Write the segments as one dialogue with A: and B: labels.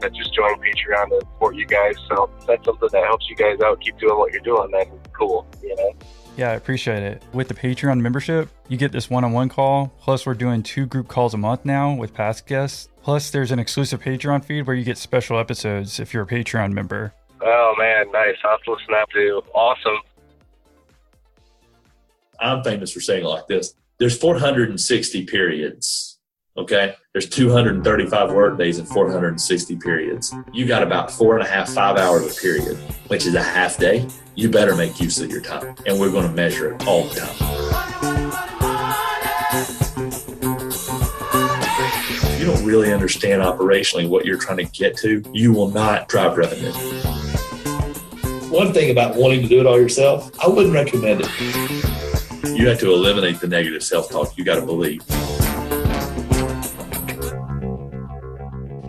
A: that just joined Patreon to support you guys. So that's something that helps you guys out, keep doing what you're doing. That's cool, you know.
B: Yeah, I appreciate it. With the Patreon membership, you get this one on one call. Plus, we're doing two group calls a month now with past guests. Plus, there's an exclusive Patreon feed where you get special episodes if you're a Patreon member.
A: Oh, man, nice. I'll have to listen up to. Awesome.
C: I'm famous for saying it like this there's 460 periods. Okay. There's 235 work days and 460 periods. You got about four and a half, five hours a period, which is a half day. You better make use of your time. And we're going to measure it all the time. If you don't really understand operationally what you're trying to get to, you will not drive revenue. One thing about wanting to do it all yourself, I wouldn't recommend it. You have to eliminate the negative self talk. You got to believe.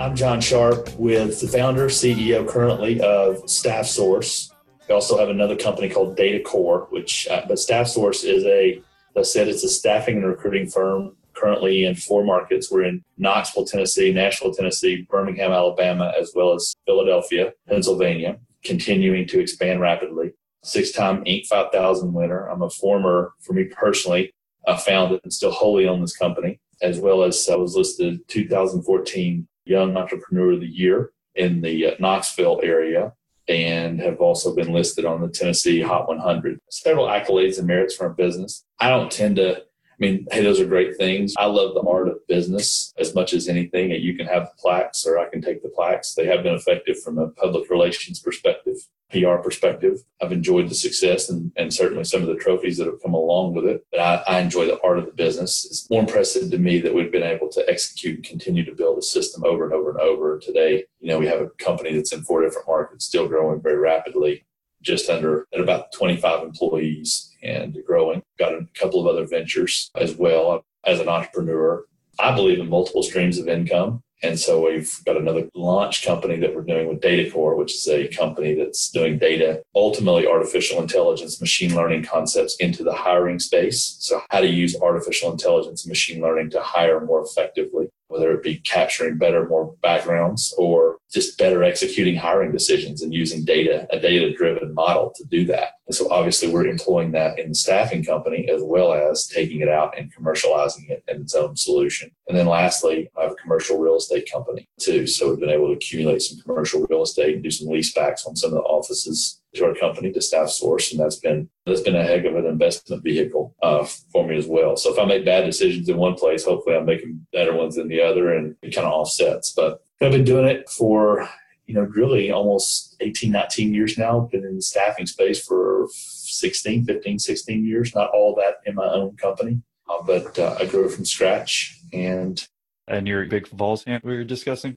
C: I'm John Sharp with the founder, CEO currently of Staff Source. We also have another company called Data Core, which, uh, but Staff Source is a, I said, it's a staffing and recruiting firm currently in four markets. We're in Knoxville, Tennessee, Nashville, Tennessee, Birmingham, Alabama, as well as Philadelphia, Pennsylvania, continuing to expand rapidly six time Inc. 5000 winner. I'm a former, for me personally, I founded and still wholly own this company, as well as I was listed 2014 Young Entrepreneur of the Year in the uh, Knoxville area and have also been listed on the Tennessee Hot 100. Several accolades and merits from business. I don't tend to I mean, hey, those are great things. I love the art of business as much as anything. You can have the plaques or I can take the plaques. They have been effective from a public relations perspective, PR perspective. I've enjoyed the success and, and certainly some of the trophies that have come along with it. But I, I enjoy the art of the business. It's more impressive to me that we've been able to execute and continue to build a system over and over and over. Today, you know, we have a company that's in four different markets, still growing very rapidly just under at about 25 employees and growing. Got a couple of other ventures as well as an entrepreneur. I believe in multiple streams of income. And so we've got another launch company that we're doing with DataCore, which is a company that's doing data, ultimately artificial intelligence, machine learning concepts into the hiring space. So how to use artificial intelligence and machine learning to hire more effectively whether it be capturing better, more backgrounds or just better executing hiring decisions and using data, a data driven model to do that. And so obviously we're employing that in the staffing company as well as taking it out and commercializing it in its own solution. And then lastly, I have a commercial real estate company too. So we've been able to accumulate some commercial real estate and do some lease backs on some of the offices to our company to staff source and that's been that's been a heck of an investment vehicle uh, for me as well. So if i make bad decisions in one place hopefully i'm making better ones in the other and it kind of offsets. But i've been doing it for you know really almost 18 19 years now. Been in the staffing space for 16 15 16 years not all that in my own company. Uh, but uh, i grew it from scratch and
B: and you're big Vols fan we were discussing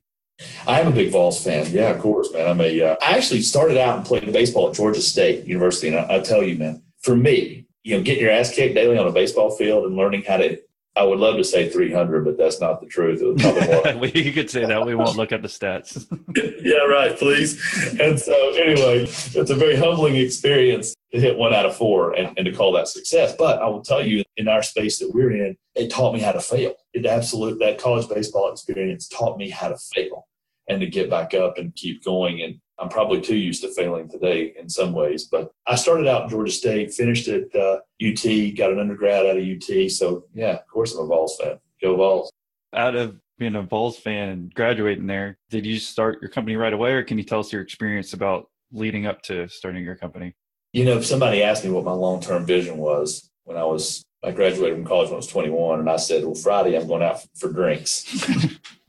C: I am a big Vols fan. Yeah, of course, man. I'm a. Uh, I actually started out and played baseball at Georgia State University, and I, I tell you, man, for me, you know, getting your ass kicked daily on a baseball field and learning how to I would love to say 300, but that's not the truth.
B: you could say that. We won't look at the stats.
C: yeah, right. Please. And so, anyway, it's a very humbling experience to hit one out of four and, and to call that success. But I will tell you, in our space that we're in, it taught me how to fail. It absolute that college baseball experience taught me how to fail and to get back up and keep going. And I'm probably too used to failing today in some ways. But I started out in Georgia State, finished at uh, UT, got an undergrad out of UT. So yeah, of course I'm a Vols fan. Go Vols.
B: Out of being a Vols fan and graduating there, did you start your company right away, or can you tell us your experience about leading up to starting your company?
C: You know, if somebody asked me what my long term vision was when I was I graduated from college when I was 21, and I said, "Well, Friday I'm going out for drinks."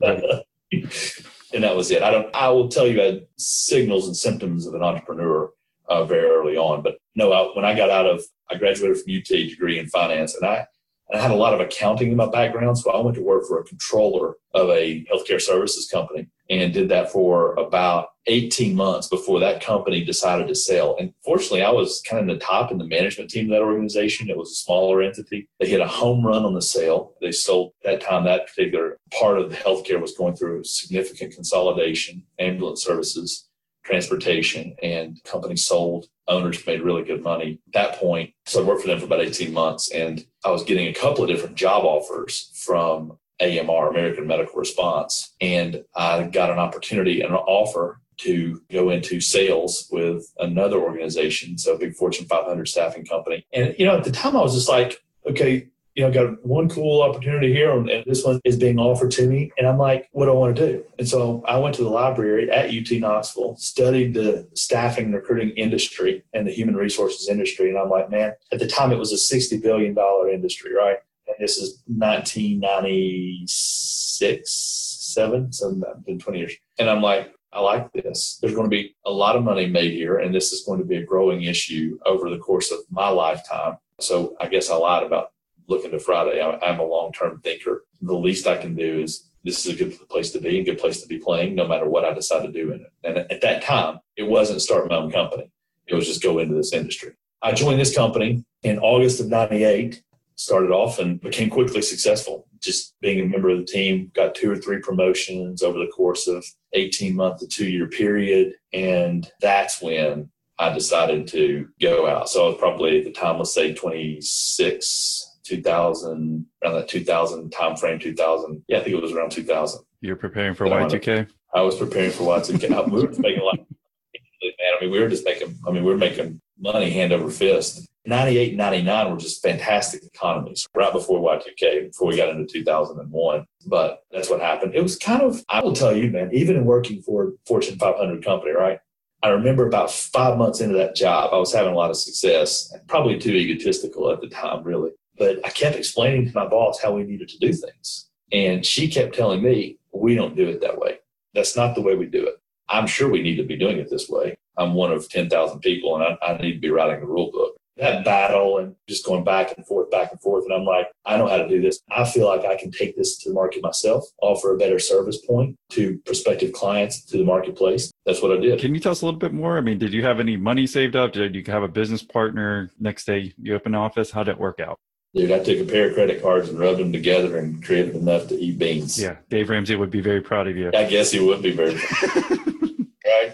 C: and that was it. I don't. I will tell you, I had signals and symptoms of an entrepreneur uh, very early on. But no, I, when I got out of, I graduated from UT degree in finance, and I, I had a lot of accounting in my background. So I went to work for a controller of a healthcare services company and did that for about 18 months before that company decided to sell. And fortunately, I was kind of the top in the management team of that organization. It was a smaller entity. They hit a home run on the sale. They sold that time, that particular part of the healthcare was going through significant consolidation, ambulance services, transportation, and company sold. Owners made really good money. At that point, so I worked for them for about 18 months and I was getting a couple of different job offers from AMR, American Medical Response. And I got an opportunity and an offer to go into sales with another organization, so a big Fortune 500 staffing company. And, you know, at the time I was just like, okay, you know, got one cool opportunity here, and this one is being offered to me. And I'm like, what do I want to do? And so I went to the library at UT Knoxville, studied the staffing and recruiting industry and the human resources industry. And I'm like, man, at the time it was a $60 billion industry, right? And this is 1996, seven, so been 20 years. And I'm like, I like this. There's going to be a lot of money made here, and this is going to be a growing issue over the course of my lifetime. So I guess I lied about looking to Friday. I, am a long term thinker. The least I can do is this is a good place to be, a good place to be playing, no matter what I decide to do in it. And at that time, it wasn't start my own company. It was just go into this industry. I joined this company in August of 98, started off and became quickly successful. Just being a member of the team, got two or three promotions over the course of 18 month to two year period. And that's when I decided to go out. So I was probably at the time, let's say 26, 2000, around that 2000 time frame, 2000. Yeah, I think it was around 2000.
B: You're preparing for Y2K?
C: I was preparing for Y2K. we were making a lot. Man, I mean, we were just making. I mean, we were making money hand over fist. 98 and 99 were just fantastic economies right before Y2K, before we got into 2001. But that's what happened. It was kind of, I will tell you, man, even in working for a Fortune 500 company, right? I remember about five months into that job, I was having a lot of success, and probably too egotistical at the time, really. But I kept explaining to my boss how we needed to do things. And she kept telling me, we don't do it that way. That's not the way we do it. I'm sure we need to be doing it this way. I'm one of 10,000 people and I, I need to be writing the rule book. That battle and just going back and forth, back and forth. And I'm like, I know how to do this. I feel like I can take this to the market myself, offer a better service point to prospective clients, to the marketplace. That's what I did.
B: Can you tell us a little bit more? I mean, did you have any money saved up? Did you have a business partner next day you open office? How did it work out?
C: Dude, I took a pair of credit cards and rubbed them together and created enough to eat beans.
B: Yeah, Dave Ramsey would be very proud of you.
C: I guess he would be very.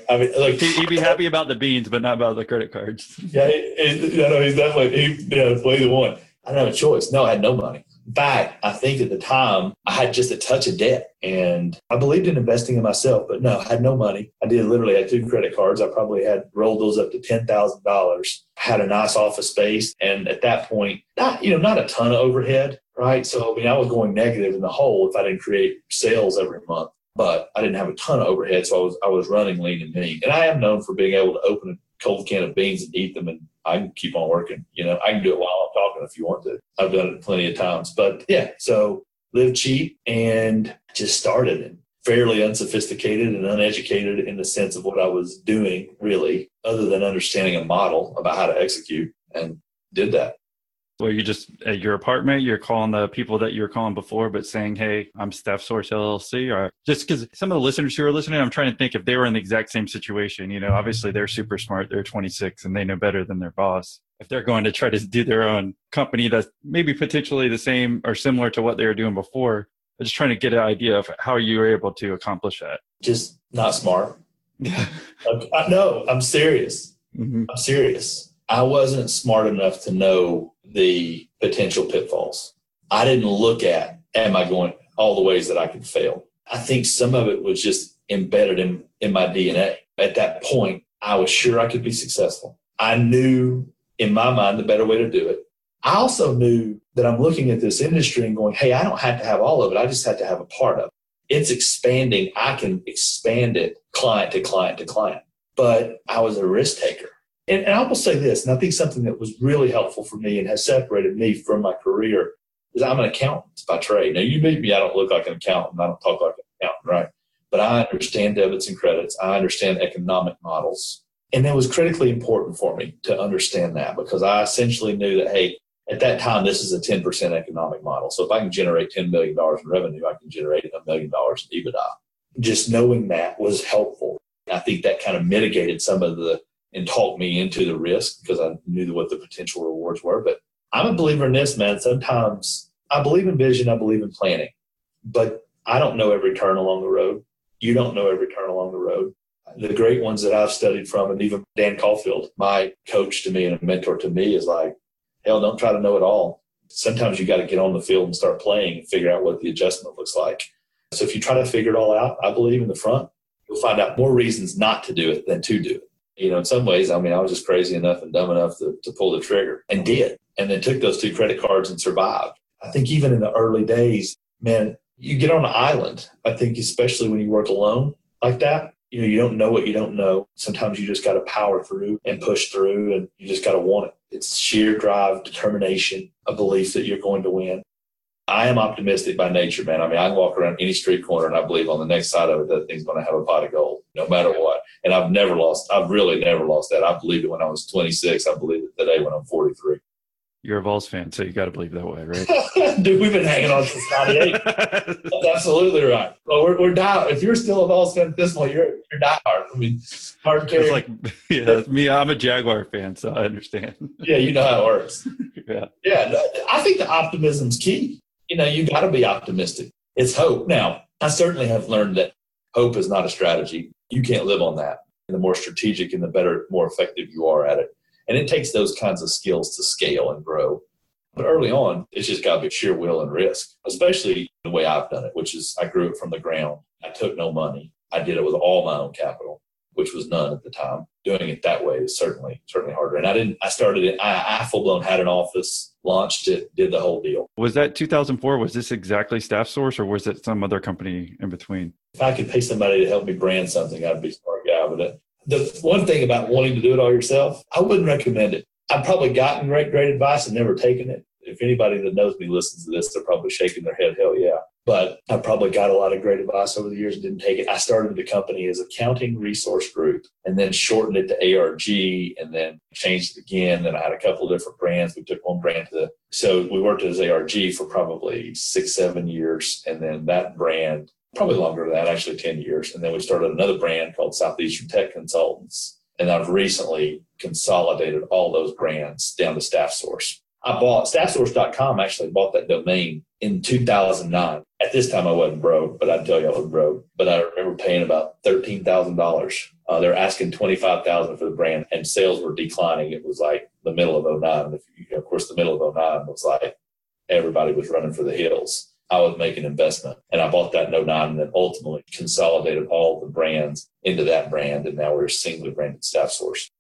C: I mean,
B: like he'd be happy about the beans, but not about the credit cards.
C: Yeah, know, he's definitely he, yeah, play the one. I don't have a choice. No, I had no money. In fact, I think at the time I had just a touch of debt and I believed in investing in myself, but no, I had no money. I did literally had two credit cards. I probably had rolled those up to $10,000, had a nice office space. And at that point, not, you know, not a ton of overhead, right? So, I mean, I was going negative in the hole if I didn't create sales every month, but I didn't have a ton of overhead. So I was, I was running lean and mean. And I am known for being able to open a cold can of beans and eat them and I can keep on working. You know, I can do it while I'm talking if you want to. I've done it plenty of times. But yeah, so live cheap and just started and fairly unsophisticated and uneducated in the sense of what I was doing, really, other than understanding a model about how to execute and did that.
B: Well, you just at your apartment, you're calling the people that you were calling before, but saying, "Hey, I'm Staff Source LLC," or just because some of the listeners who are listening, I'm trying to think if they were in the exact same situation. You know, obviously they're super smart, they're 26, and they know better than their boss. If they're going to try to do their own company that's maybe potentially the same or similar to what they were doing before, I'm just trying to get an idea of how you were able to accomplish that.
C: Just not smart. Yeah. no, I'm serious. Mm-hmm. I'm serious. I wasn't smart enough to know the potential pitfalls. I didn't look at, am I going all the ways that I could fail? I think some of it was just embedded in, in my DNA. At that point, I was sure I could be successful. I knew in my mind the better way to do it. I also knew that I'm looking at this industry and going, hey, I don't have to have all of it. I just have to have a part of it. It's expanding. I can expand it client to client to client. But I was a risk taker. And, and I will say this, and I think something that was really helpful for me and has separated me from my career is I'm an accountant by trade. Now, you meet me, I don't look like an accountant. I don't talk like an accountant, right? But I understand debits and credits. I understand economic models. And that was critically important for me to understand that because I essentially knew that, hey, at that time, this is a 10% economic model. So if I can generate $10 million in revenue, I can generate a million dollars in EBITDA. Just knowing that was helpful. I think that kind of mitigated some of the and talked me into the risk because I knew what the potential rewards were. But I'm a believer in this, man. Sometimes I believe in vision, I believe in planning, but I don't know every turn along the road. You don't know every turn along the road. The great ones that I've studied from, and even Dan Caulfield, my coach to me and a mentor to me, is like, hell, don't try to know it all. Sometimes you got to get on the field and start playing and figure out what the adjustment looks like. So if you try to figure it all out, I believe in the front, you'll find out more reasons not to do it than to do it. You know, in some ways, I mean, I was just crazy enough and dumb enough to, to pull the trigger and did, and then took those two credit cards and survived. I think even in the early days, man, you get on an island. I think especially when you work alone like that, you know, you don't know what you don't know. Sometimes you just got to power through and push through, and you just got to want it. It's sheer drive, determination, a belief that you're going to win. I am optimistic by nature, man. I mean, I walk around any street corner and I believe on the next side of it that thing's going to have a pot of gold, no matter what. And I've never lost, I've really never lost that. I believed it when I was 26. I believe it today when I'm 43.
B: You're a Vols fan, so you got to believe that way, right?
C: Dude, we've been hanging on since '98. That's absolutely right. Well, we're, we're down. If you're still a Vols fan at this point, you're you're die hard. I mean, hard carry.
B: It's like, yeah, me. I'm a Jaguar fan, so I understand.
C: yeah, you know how it works.
B: yeah,
C: yeah. I think the optimism's key. You know, you got to be optimistic. It's hope. Now, I certainly have learned that hope is not a strategy. You can't live on that. And the more strategic and the better, more effective you are at it. And it takes those kinds of skills to scale and grow. But early on, it's just got to be sheer will and risk, especially the way I've done it, which is I grew it from the ground. I took no money. I did it with all my own capital, which was none at the time. Doing it that way is certainly certainly harder. And I didn't. I started it. I, I full blown had an office, launched it, did the whole deal.
B: Was that 2004? Was this exactly Staff Source, or was it some other company in between?
C: If I could pay somebody to help me brand something, I'd be a smart guy. But it, the one thing about wanting to do it all yourself, I wouldn't recommend it. I've probably gotten great, great advice and never taken it. If anybody that knows me listens to this, they're probably shaking their head, hell yeah. But I probably got a lot of great advice over the years and didn't take it. I started the company as Accounting Resource Group and then shortened it to ARG and then changed it again. Then I had a couple of different brands. We took one brand to the, so we worked as ARG for probably six, seven years. And then that brand probably longer than that, actually 10 years. And then we started another brand called Southeastern Tech Consultants. And I've recently consolidated all those brands down to Staff Source. I bought staffsource.com, actually bought that domain in 2009. At this time, I wasn't broke, but I'd tell you I was broke. But I remember paying about $13,000. Uh, they're asking 25000 for the brand, and sales were declining. It was like the middle of 09. If you, of course, the middle of 09 was like everybody was running for the hills. I would make an investment. And I bought that No 9 and then ultimately consolidated all the brands into that brand. And now we're a single branded staff source.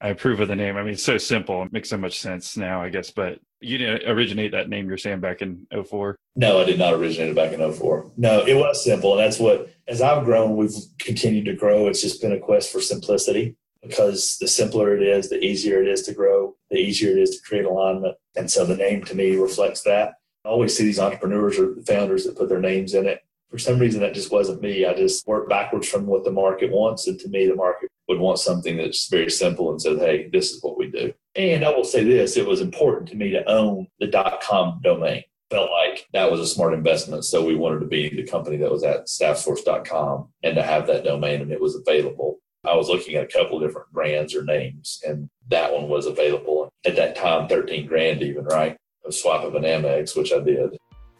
B: I approve of the name. I mean, it's so simple. It makes so much sense now, I guess. But you didn't originate that name you're saying back in 04?
C: No, I did not originate it back in 04. No, it was simple. And that's what, as I've grown, we've continued to grow. It's just been a quest for simplicity because the simpler it is, the easier it is to grow, the easier it is to create alignment. And so the name to me reflects that. I always see these entrepreneurs or founders that put their names in it. For some reason, that just wasn't me. I just worked backwards from what the market wants. And to me, the market would want something that's very simple and said, hey, this is what we do. And I will say this it was important to me to own the dot .com domain. Felt like that was a smart investment. So we wanted to be the company that was at staffsource.com and to have that domain and it was available. I was looking at a couple different brands or names and that one was available. At that time, 13 grand even, right? a swap of an Amex, which I did.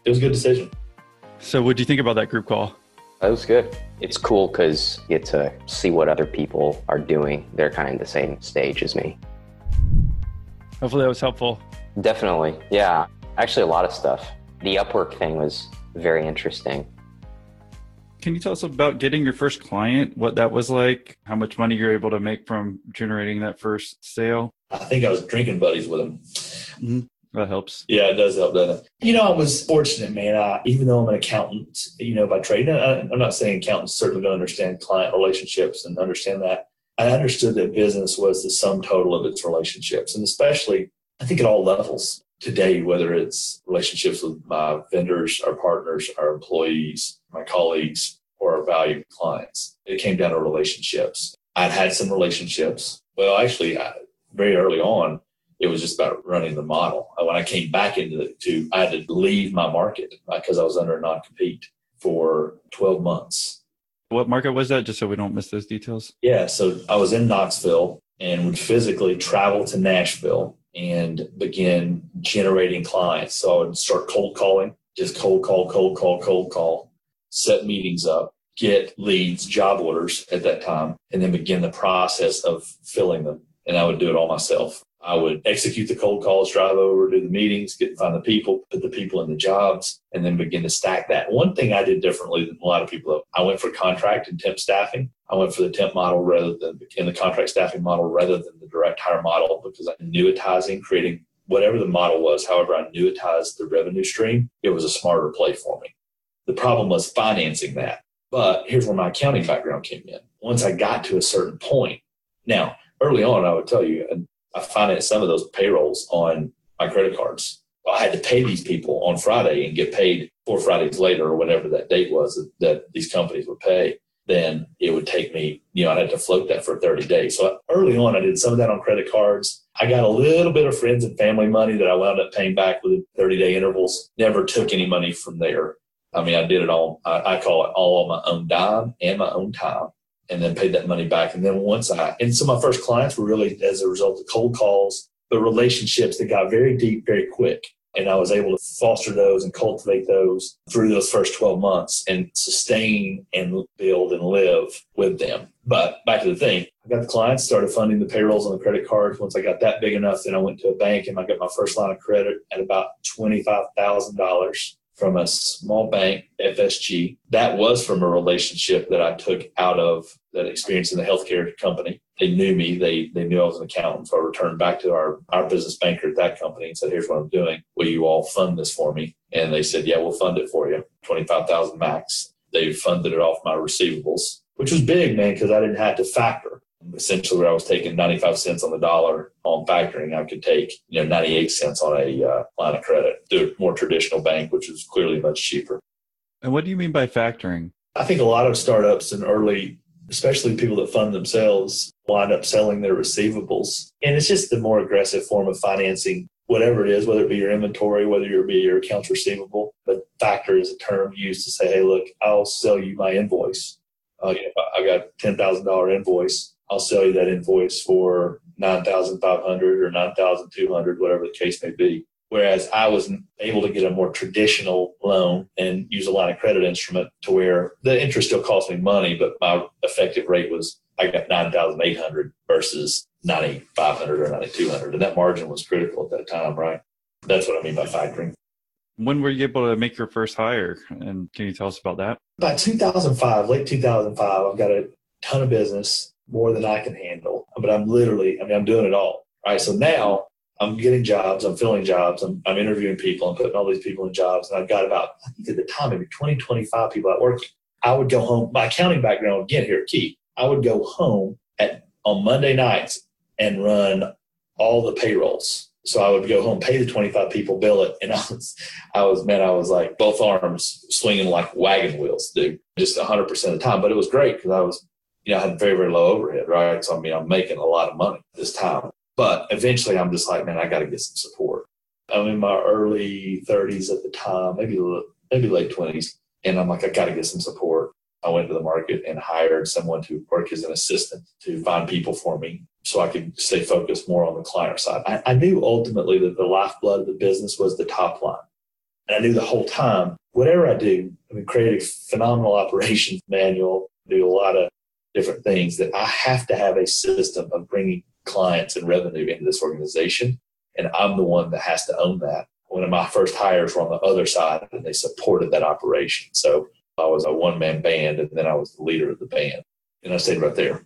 C: It was a good decision.
B: So, what do you think about that group call?
D: That was good. It's cool because you get to see what other people are doing. They're kind of the same stage as me.
B: Hopefully, that was helpful.
D: Definitely. Yeah. Actually, a lot of stuff. The Upwork thing was very interesting.
B: Can you tell us about getting your first client, what that was like, how much money you're able to make from generating that first sale?
C: I think I was drinking buddies with him. Mm-hmm.
B: That helps.
C: Yeah, it does help, doesn't it? You know, I was fortunate, man. I, even though I'm an accountant, you know, by trade, I, I'm not saying accountants certainly don't understand client relationships and understand that. I understood that business was the sum total of its relationships, and especially, I think at all levels today, whether it's relationships with my vendors, our partners, our employees, my colleagues, or our valued clients. It came down to relationships. I'd had some relationships. Well, actually, I, very early on, it was just about running the model. Uh, when I came back into the, to, I had to leave my market because I was under a non compete for 12 months.
B: What market was that? Just so we don't miss those details.
C: Yeah. So I was in Knoxville and would physically travel to Nashville and begin generating clients. So I would start cold calling, just cold call, cold call, cold call, set meetings up, get leads, job orders at that time, and then begin the process of filling them and I would do it all myself. I would execute the cold calls, drive over, do the meetings, get find the people, put the people in the jobs, and then begin to stack that. One thing I did differently than a lot of people, I went for contract and temp staffing. I went for the temp model rather than in the contract staffing model rather than the direct hire model because I annuitizing, creating whatever the model was, however I annuitized the revenue stream, it was a smarter play for me. The problem was financing that. But here's where my accounting background came in. Once I got to a certain point, now early on, I would tell you, and I financed some of those payrolls on my credit cards. I had to pay these people on Friday and get paid four Fridays later or whatever that date was that, that these companies would pay. Then it would take me, you know, I'd have to float that for 30 days. So early on, I did some of that on credit cards. I got a little bit of friends and family money that I wound up paying back within 30 day intervals. Never took any money from there. I mean, I did it all, I, I call it all on my own dime and my own time and then paid that money back. And then once I, and so my first clients were really as a result of cold calls, but relationships that got very deep very quick. And I was able to foster those and cultivate those through those first 12 months and sustain and build and live with them. But back to the thing, I got the clients, started funding the payrolls on the credit cards. Once I got that big enough, then I went to a bank and I got my first line of credit at about $25,000 from a small bank, FSG. That was from a relationship that I took out of that experience in the healthcare company. They knew me. They they knew I was an accountant. So I returned back to our, our business banker at that company and said, here's what I'm doing. Will you all fund this for me? And they said, yeah, we'll fund it for you. 25,000 max. They funded it off my receivables, which was big, man, because I didn't have to factor essentially where I was taking 95 cents on the dollar on factoring, I could take, you know, 98 cents on a uh, line of credit through a more traditional bank, which was clearly much cheaper.
B: And what do you mean by factoring?
C: I think a lot of startups and early, especially people that fund themselves, wind up selling their receivables. And it's just the more aggressive form of financing whatever it is, whether it be your inventory, whether it be your accounts receivable. But factor is a term used to say, hey, look, I'll sell you my invoice. Uh, you know, I got $10,000 invoice. I'll sell you that invoice for 9,500 or 9,200, whatever the case may be. Whereas I was able to get a more traditional loan and use a line of credit instrument to where the interest still cost me money, but my effective rate was I got 9,800 versus 9,500 or 9,200. And that margin was critical at that time, right? That's what I mean by factoring.
B: When were you able to make your first hire? And can you tell us about that?
C: By 2005, late 2005, I've got a ton of business more than I can handle. But I'm literally, I mean, I'm doing it all. Right. So now I'm getting jobs, I'm filling jobs, I'm, I'm interviewing people, I'm putting all these people in jobs. And I've got about, I think at the time, maybe 20, 25 people at work. I would go home. My accounting background, again, here, key. I would go home at on Monday nights and run all the payrolls. So I would go home, pay the 25 people, bill it. And I was, I was, man, I was like both arms swinging like wagon wheels, dude, just 100% of the time. But it was great because I was you know, I had very, very low overhead, right? So, I mean, I'm making a lot of money this time. But eventually I'm just like, man, I got to get some support. I'm in my early 30s at the time, maybe, maybe late 20s. And I'm like, I got to get some support. I went to the market and hired someone to work as an assistant to find people for me so I could stay focused more on the client side. I, I knew ultimately that the lifeblood of the business was the top line. And I knew the whole time, whatever I do, I mean, create a phenomenal operations manual, do a lot of different things that I have to have a system of bringing clients and revenue into this organization. And I'm the one that has to own that. One of my first hires were on the other side and they supported that operation. So I was a one man band and then I was the leader of the band. And I stayed right there.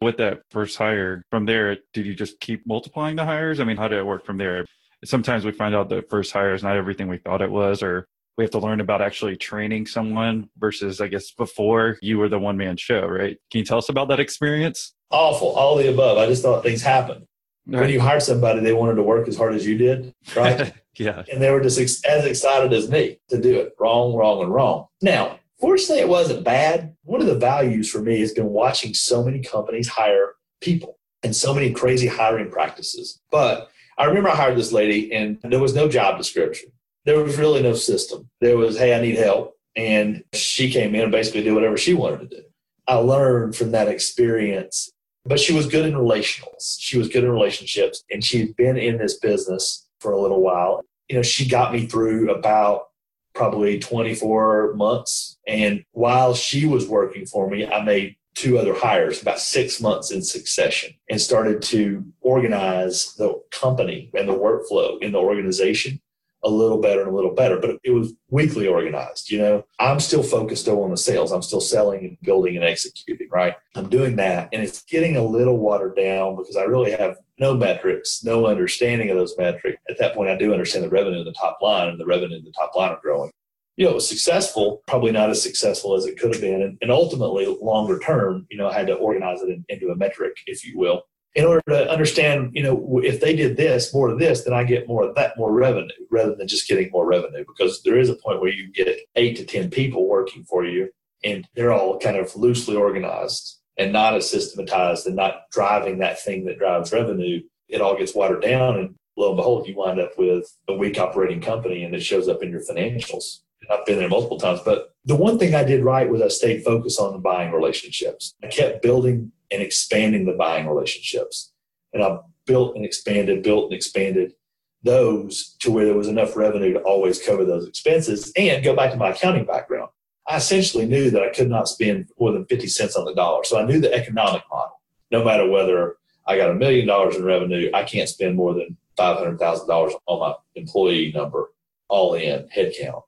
B: With that first hire, from there, did you just keep multiplying the hires? I mean, how did it work from there? Sometimes we find out the first hire is not everything we thought it was, or we have to learn about actually training someone versus I guess before you were the one man show, right? Can you tell us about that experience?
C: Awful, all the above. I just thought things happened. Right. When you hired somebody, they wanted to work as hard as you did, right?
B: yeah.
C: And they were just ex- as excited as me to do it. Wrong, wrong, and wrong. Now, fortunately, it wasn't bad. One of the values for me has been watching so many companies hire people and so many crazy hiring practices. But I remember I hired this lady and there was no job description there was really no system. There was, hey, I need help. And she came in and basically did whatever she wanted to do. I learned from that experience, but she was good in relationals. She was good in relationships and she had been in this business for a little while. You know, she got me through about probably 24 months. And while she was working for me, I made two other hires about six months in succession and started to organize the company and the workflow in the organization a little better and a little better, but it was weakly organized. You know, I'm still focused on the sales. I'm still selling and building and executing, right? I'm doing that and it's getting a little watered down because I really have no metrics, no understanding of those metrics. At that point, I do understand the revenue in the top line and the revenue in the top line are growing. You know, it was successful, probably not as successful as it could have been. And, and ultimately, longer term, you know, I had to organize it in, into a metric, if you will in order to understand, you know, if they did this, more of this, then I get more of that, more revenue rather than just getting more revenue. Because there is a point where you get eight to 10 people working for you and they're all kind of loosely organized and not as systematized and not driving that thing that drives revenue. It all gets watered down and lo and behold, you wind up with a weak operating company and it shows up in your financials. I've been there multiple times, but the one thing I did right was I stayed focused on the buying relationships. I kept building and expanding the buying relationships. And I built and expanded, built and expanded those to where there was enough revenue to always cover those expenses and go back to my accounting background. I essentially knew that I could not spend more than 50 cents on the dollar. So I knew the economic model. No matter whether I got a million dollars in revenue, I can't spend more than $500,000 on my employee number all in headcount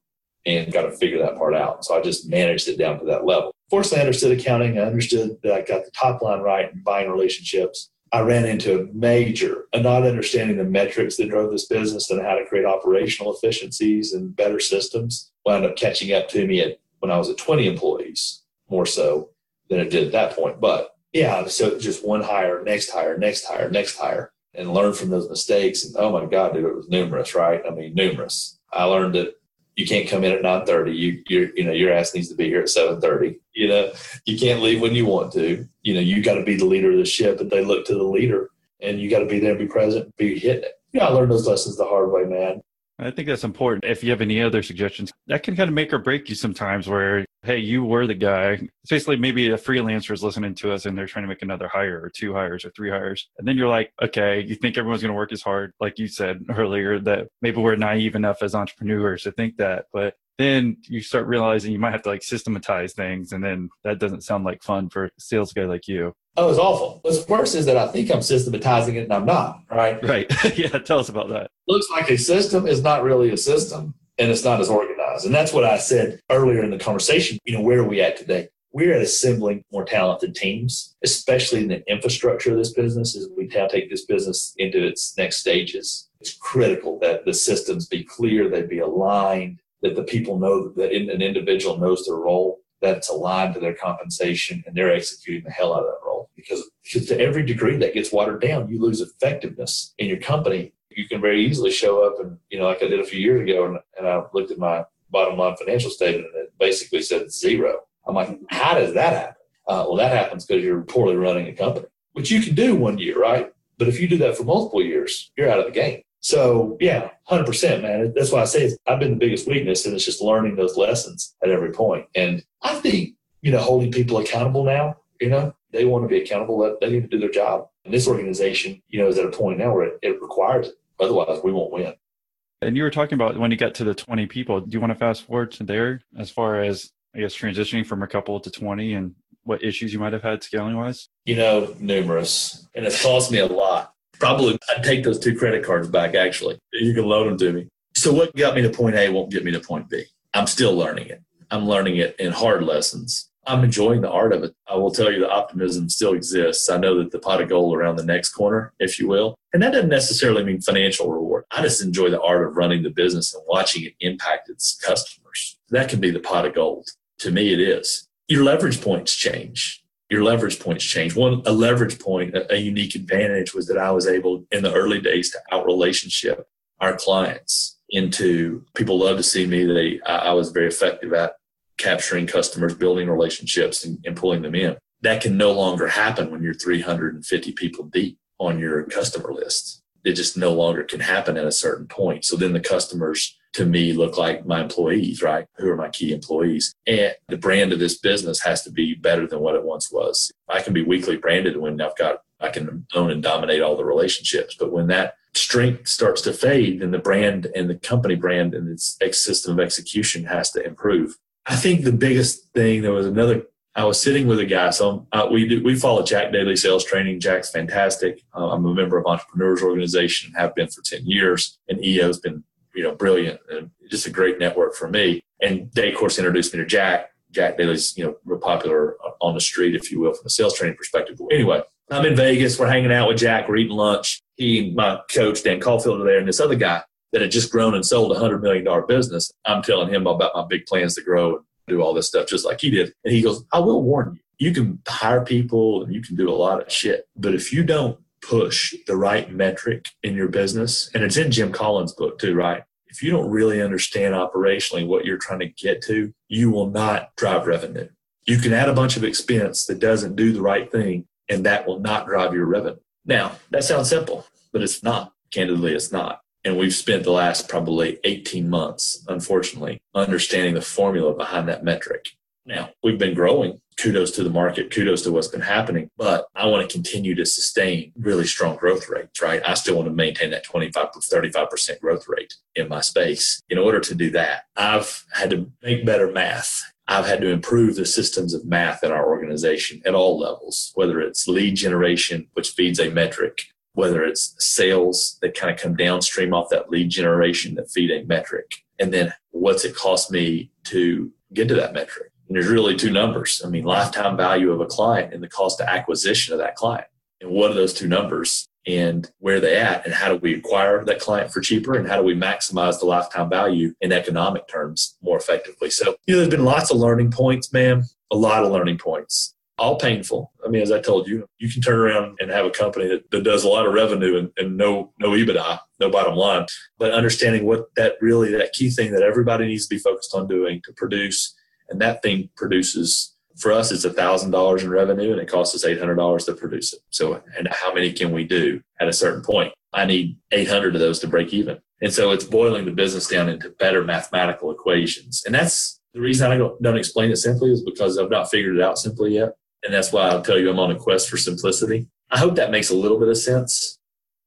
C: and got to figure that part out. So I just managed it down to that level. Fortunately, I understood accounting. I understood that I got the top line right in buying relationships. I ran into a major, a not understanding the metrics that drove this business and how to create operational efficiencies and better systems wound up catching up to me at when I was at 20 employees, more so than it did at that point. But yeah, so just one hire, next hire, next hire, next hire, and learn from those mistakes. And oh my God, dude, it was numerous, right? I mean, numerous. I learned that you can't come in at 9.30 you you you know your ass needs to be here at 7.30 you know you can't leave when you want to. You know you got to be the leader of the ship and they look to the leader and you got to be there be present be hitting it. Yeah i learned those lessons the hard way man
B: I think that's important. If you have any other suggestions, that can kind of make or break you sometimes where, hey, you were the guy. It's basically, maybe a freelancer is listening to us and they're trying to make another hire or two hires or three hires. And then you're like, okay, you think everyone's going to work as hard, like you said earlier, that maybe we're naive enough as entrepreneurs to think that. But then you start realizing you might have to like systematize things. And then that doesn't sound like fun for a sales guy like you.
C: Oh, it's awful. What's worse is that I think I'm systematizing it and I'm not, right?
B: Right. yeah. Tell us about that.
C: Looks like a system is not really a system and it's not as organized. And that's what I said earlier in the conversation. You know, where are we at today? We're at assembling more talented teams, especially in the infrastructure of this business as we now take this business into its next stages. It's critical that the systems be clear, they be aligned, that the people know that an individual knows their role, that it's aligned to their compensation, and they're executing the hell out of that role because, to every degree that gets watered down, you lose effectiveness in your company. You can very easily show up and, you know, like I did a few years ago, and, and I looked at my bottom line financial statement and it basically said zero. I'm like, how does that happen? Uh, well, that happens because you're poorly running a company, which you can do one year, right? But if you do that for multiple years, you're out of the game. So yeah, hundred percent, man. That's why I say I've been the biggest weakness, and it's just learning those lessons at every point. And I think you know, holding people accountable now. You know, they want to be accountable. They need to do their job. And this organization, you know, is at a point now where it, it requires it. Otherwise, we won't win.
B: And you were talking about when you get to the 20 people. Do you want to fast forward to there as far as, I guess, transitioning from a couple to 20 and what issues you might have had scaling wise?
C: You know, numerous. And it's cost me a lot. Probably I'd take those two credit cards back, actually. You can loan them to me. So, what got me to point A won't get me to point B. I'm still learning it. I'm learning it in hard lessons. I'm enjoying the art of it. I will tell you the optimism still exists. I know that the pot of gold around the next corner, if you will. And that doesn't necessarily mean financial reward. I just enjoy the art of running the business and watching it impact its customers. That can be the pot of gold. To me, it is. Your leverage points change. Your leverage points change. One, a leverage point, a, a unique advantage was that I was able in the early days to out relationship our clients into people love to see me. They, I, I was very effective at capturing customers, building relationships, and, and pulling them in. That can no longer happen when you're 350 people deep on your customer list. It just no longer can happen at a certain point. So then the customers to me look like my employees, right? Who are my key employees? And the brand of this business has to be better than what it once was. I can be weakly branded when I've got, I can own and dominate all the relationships. But when that strength starts to fade, then the brand and the company brand and its system of execution has to improve. I think the biggest thing, there was another I was sitting with a guy. So uh, we do, we follow Jack Daly Sales Training. Jack's fantastic. Uh, I'm a member of Entrepreneurs Organization, have been for 10 years, and EO's been you know brilliant and just a great network for me. And they, of course, introduced me to Jack. Jack Daly's you know real popular on the street, if you will, from a sales training perspective. But anyway, I'm in Vegas. We're hanging out with Jack. We're eating lunch. He, my coach Dan Caulfield, are there, and this other guy that had just grown and sold a hundred million dollar business. I'm telling him about my big plans to grow and do all this stuff just like he did. And he goes, I will warn you, you can hire people and you can do a lot of shit. But if you don't push the right metric in your business, and it's in Jim Collins' book too, right? If you don't really understand operationally what you're trying to get to, you will not drive revenue. You can add a bunch of expense that doesn't do the right thing, and that will not drive your revenue. Now, that sounds simple, but it's not. Candidly, it's not. And we've spent the last probably 18 months, unfortunately, understanding the formula behind that metric. Now, we've been growing. Kudos to the market, kudos to what's been happening. But I want to continue to sustain really strong growth rates, right? I still want to maintain that 25 to 35% growth rate in my space. In order to do that, I've had to make better math. I've had to improve the systems of math in our organization at all levels, whether it's lead generation, which feeds a metric, whether it's sales that kind of come downstream off that lead generation that feed a metric. And then what's it cost me to get to that metric? And there's really two numbers. I mean, lifetime value of a client and the cost of acquisition of that client. And what are those two numbers and where are they at? And how do we acquire that client for cheaper? And how do we maximize the lifetime value in economic terms more effectively? So, you know, there's been lots of learning points, man, a lot of learning points all painful. I mean, as I told you, you can turn around and have a company that, that does a lot of revenue and, and no no EBITDA, no bottom line. But understanding what that really that key thing that everybody needs to be focused on doing to produce, and that thing produces for us it's a thousand dollars in revenue and it costs us eight hundred dollars to produce it. So and how many can we do at a certain point? I need eight hundred of those to break even. And so it's boiling the business down into better mathematical equations. And that's the reason I don't, don't explain it simply is because I've not figured it out simply yet. And that's why I'll tell you I'm on a quest for simplicity. I hope that makes a little bit of sense.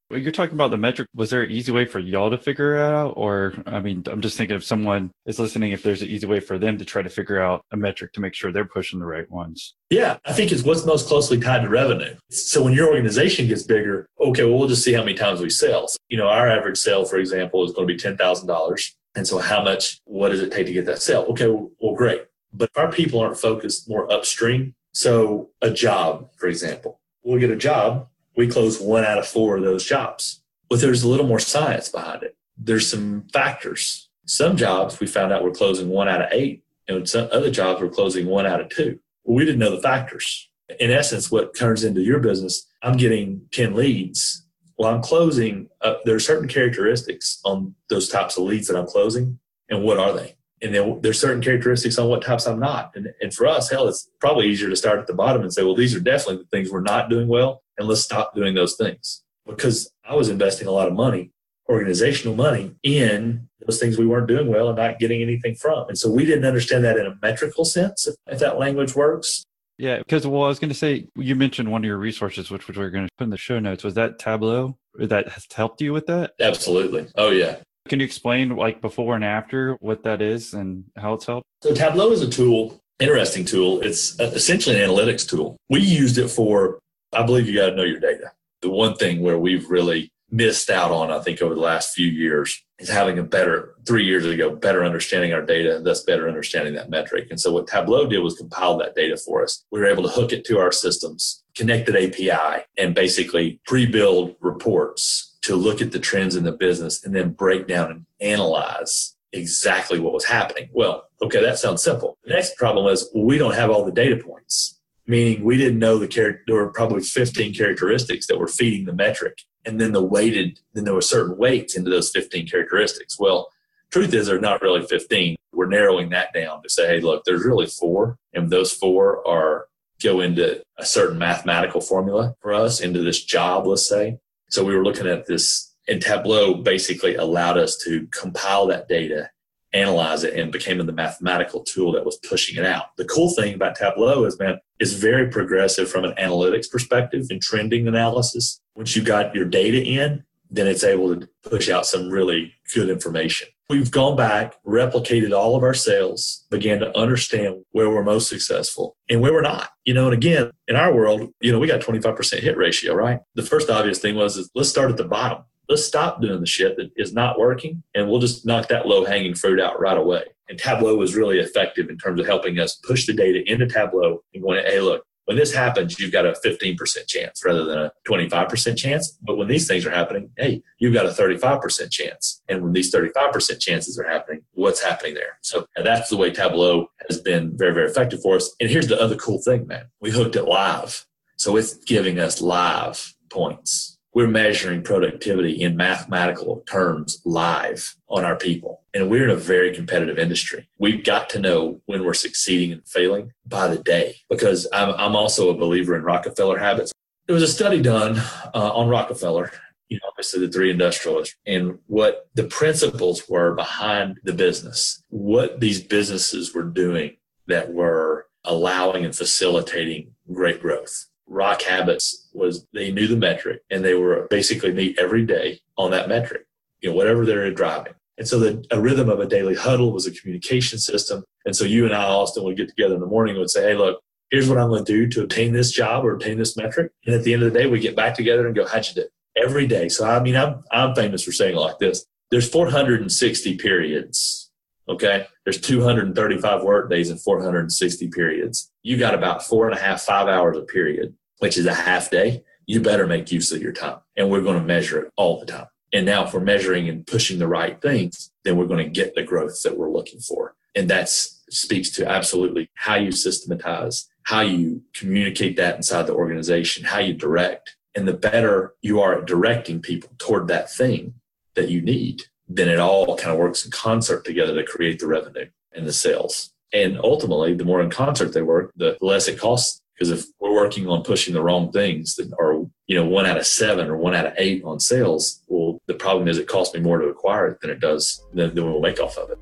B: Well, you're talking about the metric. Was there an easy way for y'all to figure it out? Or, I mean, I'm just thinking if someone is listening, if there's an easy way for them to try to figure out a metric to make sure they're pushing the right ones.
C: Yeah, I think it's what's most closely tied to revenue. So when your organization gets bigger, okay, well, we'll just see how many times we sell. So, you know, our average sale, for example, is going to be $10,000. And so how much, what does it take to get that sale? Okay, well, well great. But our people aren't focused more upstream so, a job, for example, we'll get a job, we close one out of four of those jobs. But there's a little more science behind it. There's some factors. Some jobs we found out we're closing one out of eight, and some other jobs we're closing one out of two. We didn't know the factors. In essence, what turns into your business, I'm getting 10 leads. Well, I'm closing, uh, there are certain characteristics on those types of leads that I'm closing. And what are they? And then there's certain characteristics on what types I'm not. And, and for us, hell, it's probably easier to start at the bottom and say, well, these are definitely the things we're not doing well, and let's stop doing those things. Because I was investing a lot of money, organizational money, in those things we weren't doing well and not getting anything from. And so we didn't understand that in a metrical sense, if, if that language works.
B: Yeah, because well, I was going to say you mentioned one of your resources, which, which we're going to put in the show notes. Was that Tableau? That has helped you with that?
C: Absolutely. Oh yeah,
B: can you explain like before and after what that is and how it's helped?
C: So Tableau is a tool, interesting tool. It's essentially an analytics tool. We used it for, I believe you got to know your data. The one thing where we've really missed out on, I think, over the last few years is having a better, three years ago, better understanding our data, thus better understanding that metric. And so what Tableau did was compile that data for us. We were able to hook it to our systems, connected API, and basically pre-build reports to look at the trends in the business and then break down and analyze exactly what was happening. Well, okay, that sounds simple. The next problem is we don't have all the data points, meaning we didn't know the character. There were probably 15 characteristics that were feeding the metric, and then the weighted, then there were certain weights into those 15 characteristics. Well, truth is, there's not really 15. We're narrowing that down to say, hey, look, there's really four, and those four are go into a certain mathematical formula for us into this job, let's say. So we were looking at this, and Tableau basically allowed us to compile that data, analyze it, and became the mathematical tool that was pushing it out. The cool thing about Tableau is, man, it's very progressive from an analytics perspective and trending analysis. Once you got your data in, then it's able to push out some really good information. We've gone back, replicated all of our sales, began to understand where we're most successful and where we're not. You know, and again, in our world, you know, we got 25% hit ratio, right? The first obvious thing was is let's start at the bottom. Let's stop doing the shit that is not working and we'll just knock that low hanging fruit out right away. And Tableau was really effective in terms of helping us push the data into Tableau and going, hey, look, when this happens, you've got a 15% chance rather than a 25% chance. But when these things are happening, hey, you've got a 35% chance. And when these 35% chances are happening, what's happening there? So that's the way Tableau has been very, very effective for us. And here's the other cool thing, man. We hooked it live. So it's giving us live points we're measuring productivity in mathematical terms live on our people. And we're in a very competitive industry. We've got to know when we're succeeding and failing by the day because I'm, I'm also a believer in Rockefeller habits. There was a study done uh, on Rockefeller, you know, obviously the three industrialists, and what the principles were behind the business, what these businesses were doing that were allowing and facilitating great growth. Rock Habits was they knew the metric and they were basically meet every day on that metric, you know, whatever they're driving. And so the a rhythm of a daily huddle was a communication system. And so you and I, Austin, would get together in the morning and would say, Hey, look, here's what I'm going to do to obtain this job or obtain this metric. And at the end of the day, we get back together and go, how'd you do? Every day. So, I mean, I'm, I'm famous for saying like this. There's 460 periods. Okay. There's 235 work days and 460 periods. You got about four and a half, five hours a period which is a half day, you better make use of your time. And we're going to measure it all the time. And now if we're measuring and pushing the right things, then we're going to get the growth that we're looking for. And that speaks to absolutely how you systematize, how you communicate that inside the organization, how you direct. And the better you are at directing people toward that thing that you need, then it all kind of works in concert together to create the revenue and the sales. And ultimately, the more in concert they work, the less it costs because if we're working on pushing the wrong things that are, you know, one out of seven or one out of eight on sales, well, the problem is it costs me more to acquire it than it does than, than we'll make off of it.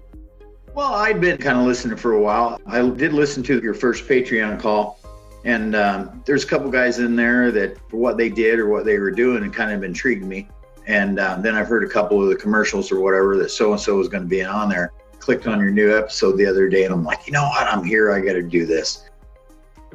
E: Well, I'd been kind of listening for a while. I did listen to your first Patreon call, and um, there's a couple guys in there that for what they did or what they were doing, it kind of intrigued me. And um, then I've heard a couple of the commercials or whatever that so and so is going to be on there. Clicked on your new episode the other day, and I'm like, you know what? I'm here. I got to do this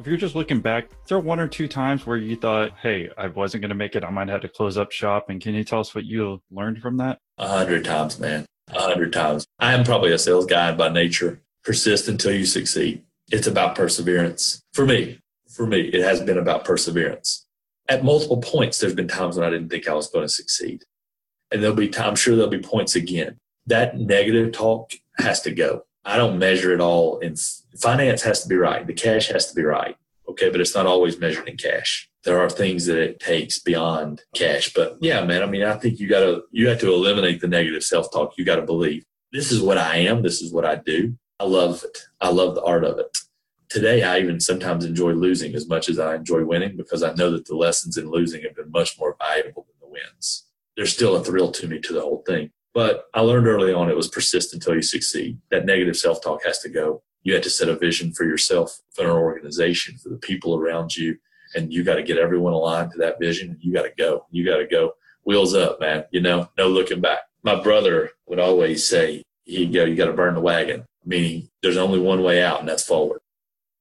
B: if you're just looking back, is there one or two times where you thought, hey, I wasn't going to make it. I might have to close up shop. And can you tell us what you learned from that?
C: A hundred times, man. A hundred times. I am probably a sales guy by nature. Persist until you succeed. It's about perseverance. For me, for me, it has been about perseverance. At multiple points, there's been times when I didn't think I was going to succeed. And there'll be times, I'm sure there'll be points again. That negative talk has to go. I don't measure it all in finance has to be right. The cash has to be right. Okay. But it's not always measured in cash. There are things that it takes beyond cash. But yeah, man, I mean, I think you gotta, you have to eliminate the negative self-talk. You got to believe this is what I am. This is what I do. I love it. I love the art of it. Today, I even sometimes enjoy losing as much as I enjoy winning because I know that the lessons in losing have been much more valuable than the wins. There's still a thrill to me to the whole thing. But I learned early on it was persist until you succeed. That negative self talk has to go. You have to set a vision for yourself, for an organization, for the people around you. And you got to get everyone aligned to that vision. You got to go. You got to go. Wheels up, man. You know, no looking back. My brother would always say, he'd go, you got to burn the wagon, meaning there's only one way out, and that's forward.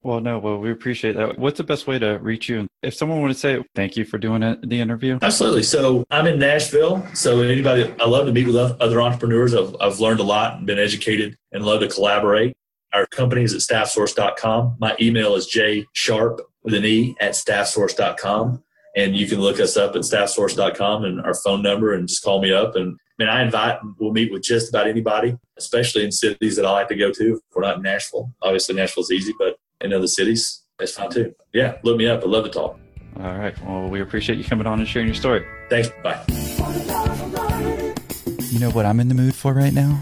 B: Well, no, well, we appreciate that. What's the best way to reach you? If someone wanted to say thank you for doing it, the interview.
C: Absolutely. So I'm in Nashville. So anybody, I love to meet with other entrepreneurs. I've, I've learned a lot and been educated and love to collaborate. Our company is at staffsource.com. My email is jsharp with an E at staffsource.com. And you can look us up at staffsource.com and our phone number and just call me up. And I mean, I invite, we'll meet with just about anybody, especially in cities that I like to go to. If we're not in Nashville, obviously Nashville's easy, but in other cities, that's fine too. Yeah, look me up. I'd love to talk.
B: All right. Well, we appreciate you coming on and sharing your story.
C: Thanks. Bye.
F: You know what I'm in the mood for right now?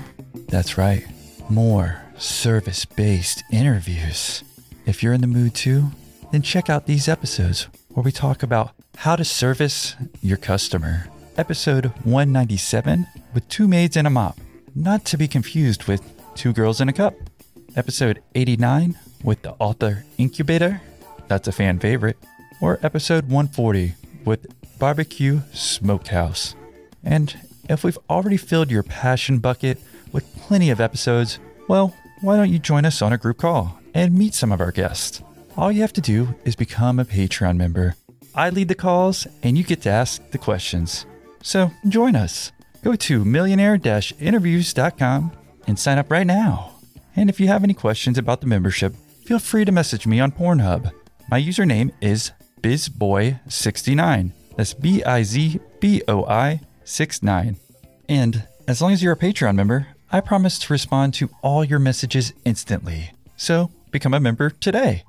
F: That's right. More service based interviews. If you're in the mood too, then check out these episodes where we talk about how to service your customer. Episode 197 with two maids and a mop, not to be confused with two girls in a cup. Episode 89 with the author incubator, that's a fan favorite. Or episode 140 with barbecue smokehouse.
B: And if we've already filled your passion bucket with plenty of episodes, well, why don't you join us on a group call and meet some of our guests? All you have to do is become a Patreon member. I lead the calls and you get to ask the questions. So join us. Go to millionaire interviews.com and sign up right now. And if you have any questions about the membership, feel free to message me on Pornhub. My username is bizboy69. That's B I Z B O I 69. And as long as you're a Patreon member, I promise to respond to all your messages instantly. So become a member today.